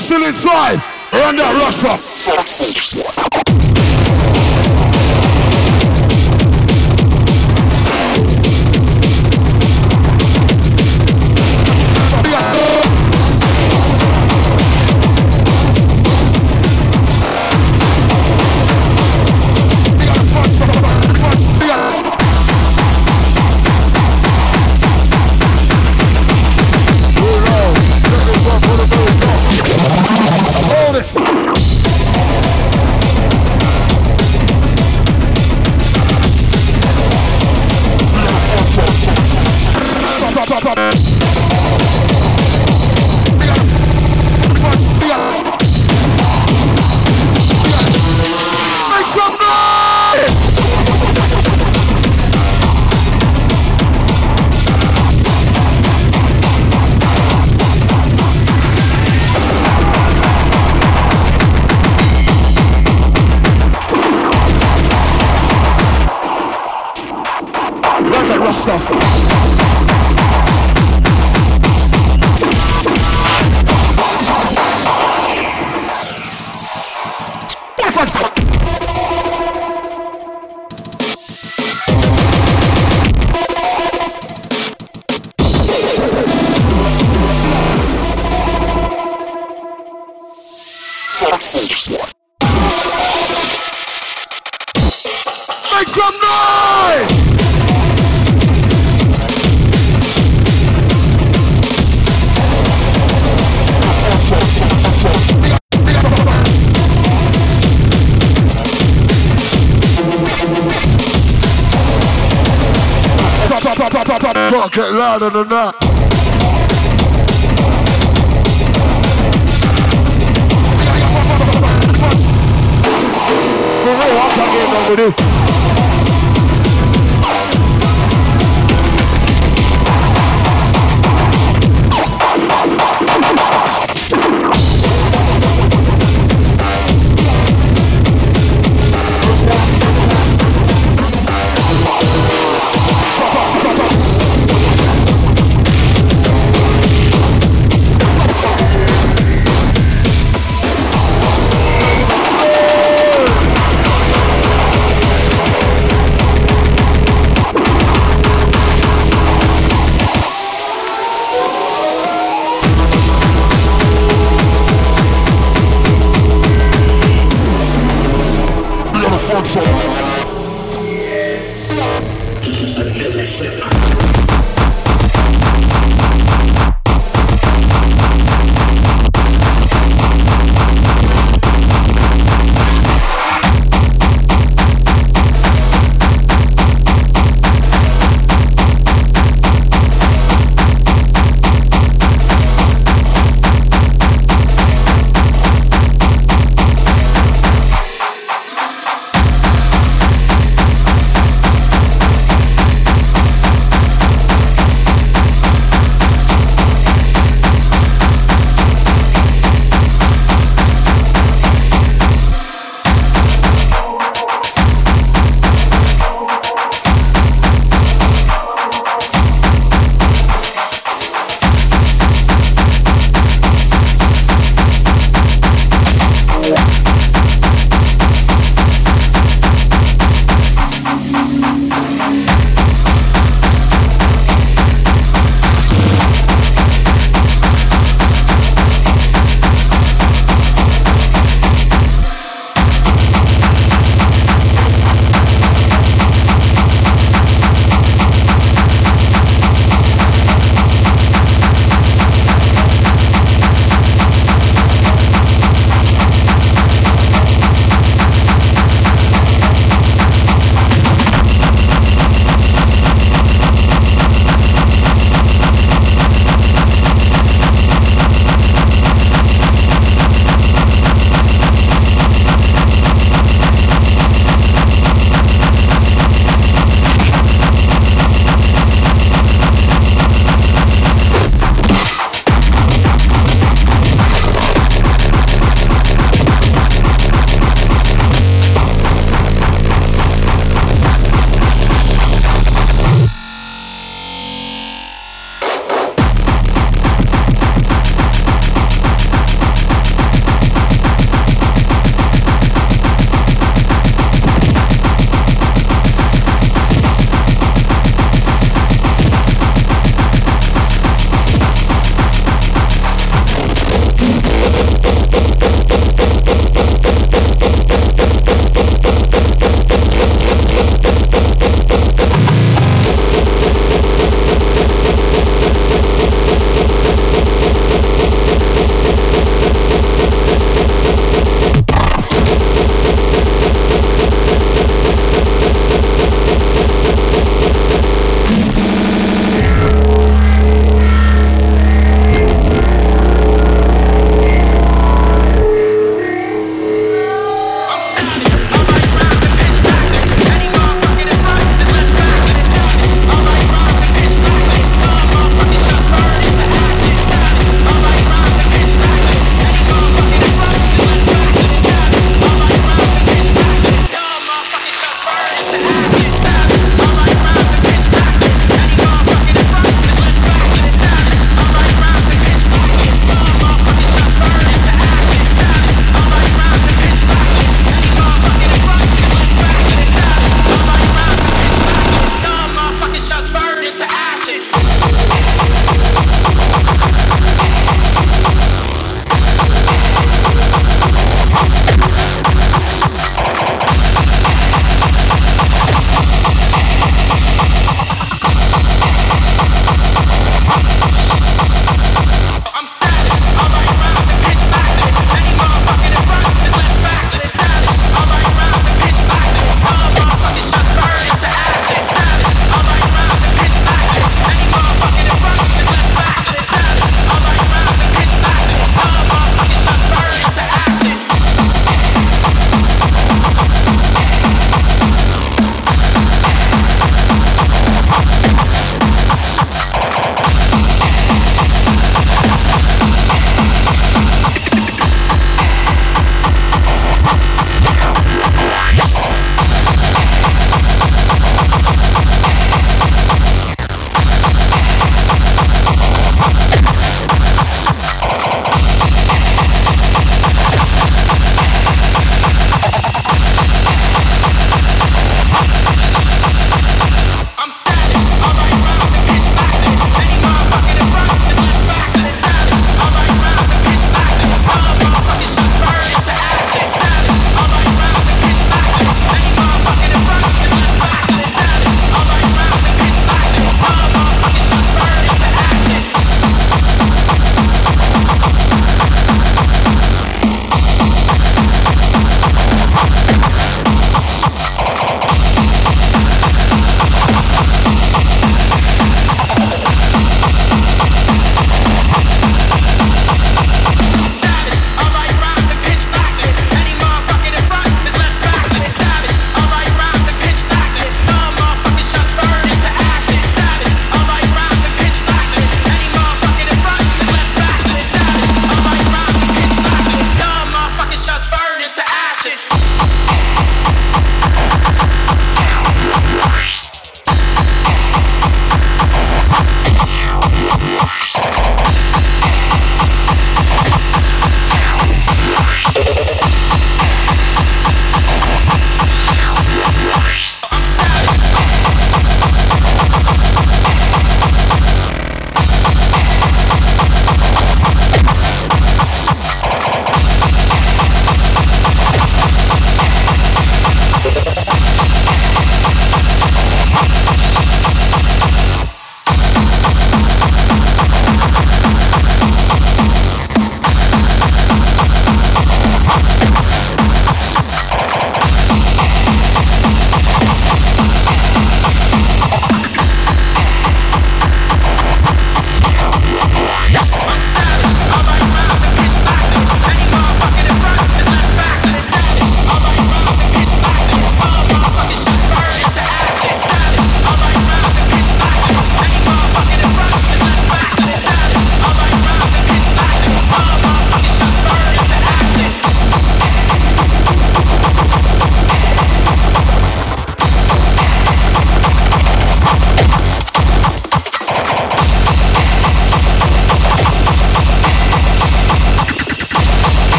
Still inside. Run that Rasta. Hold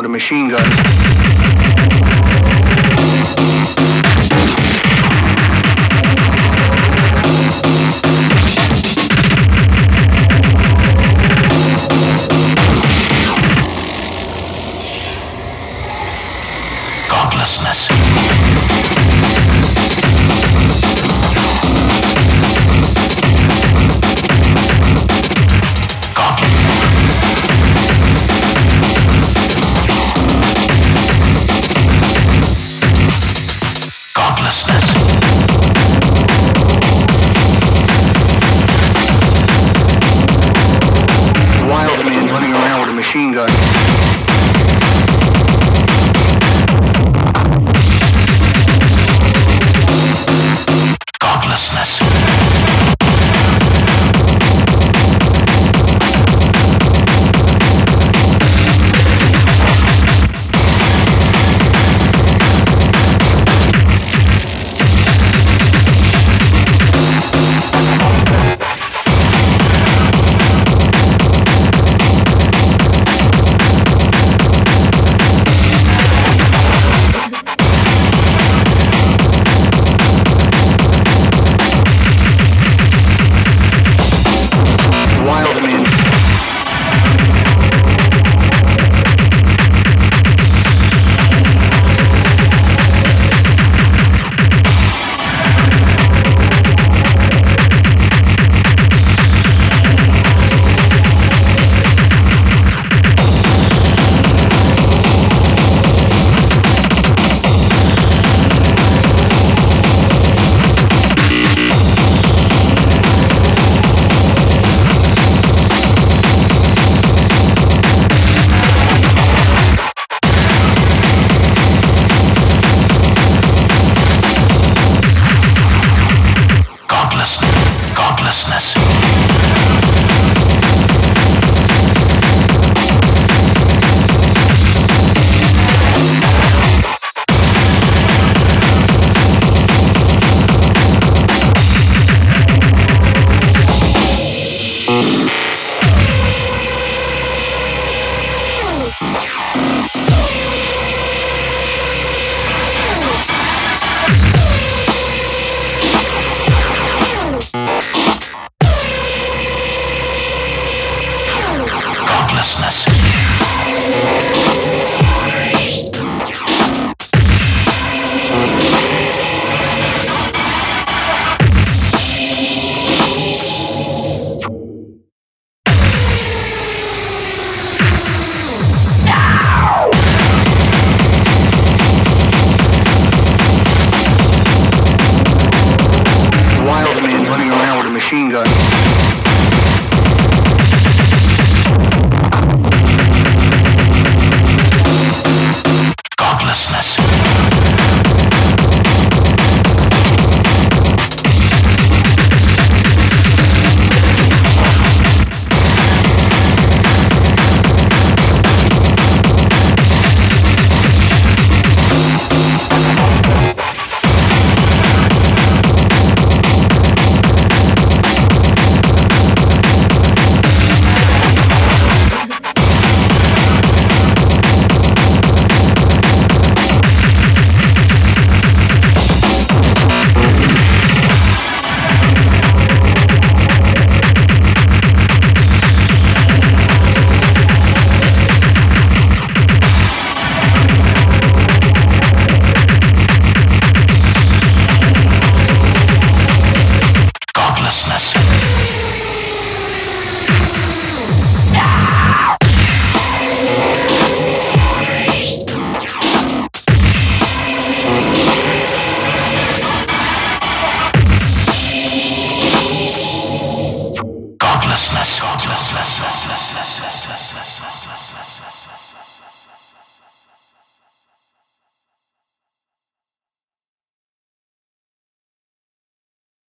with a machine gun.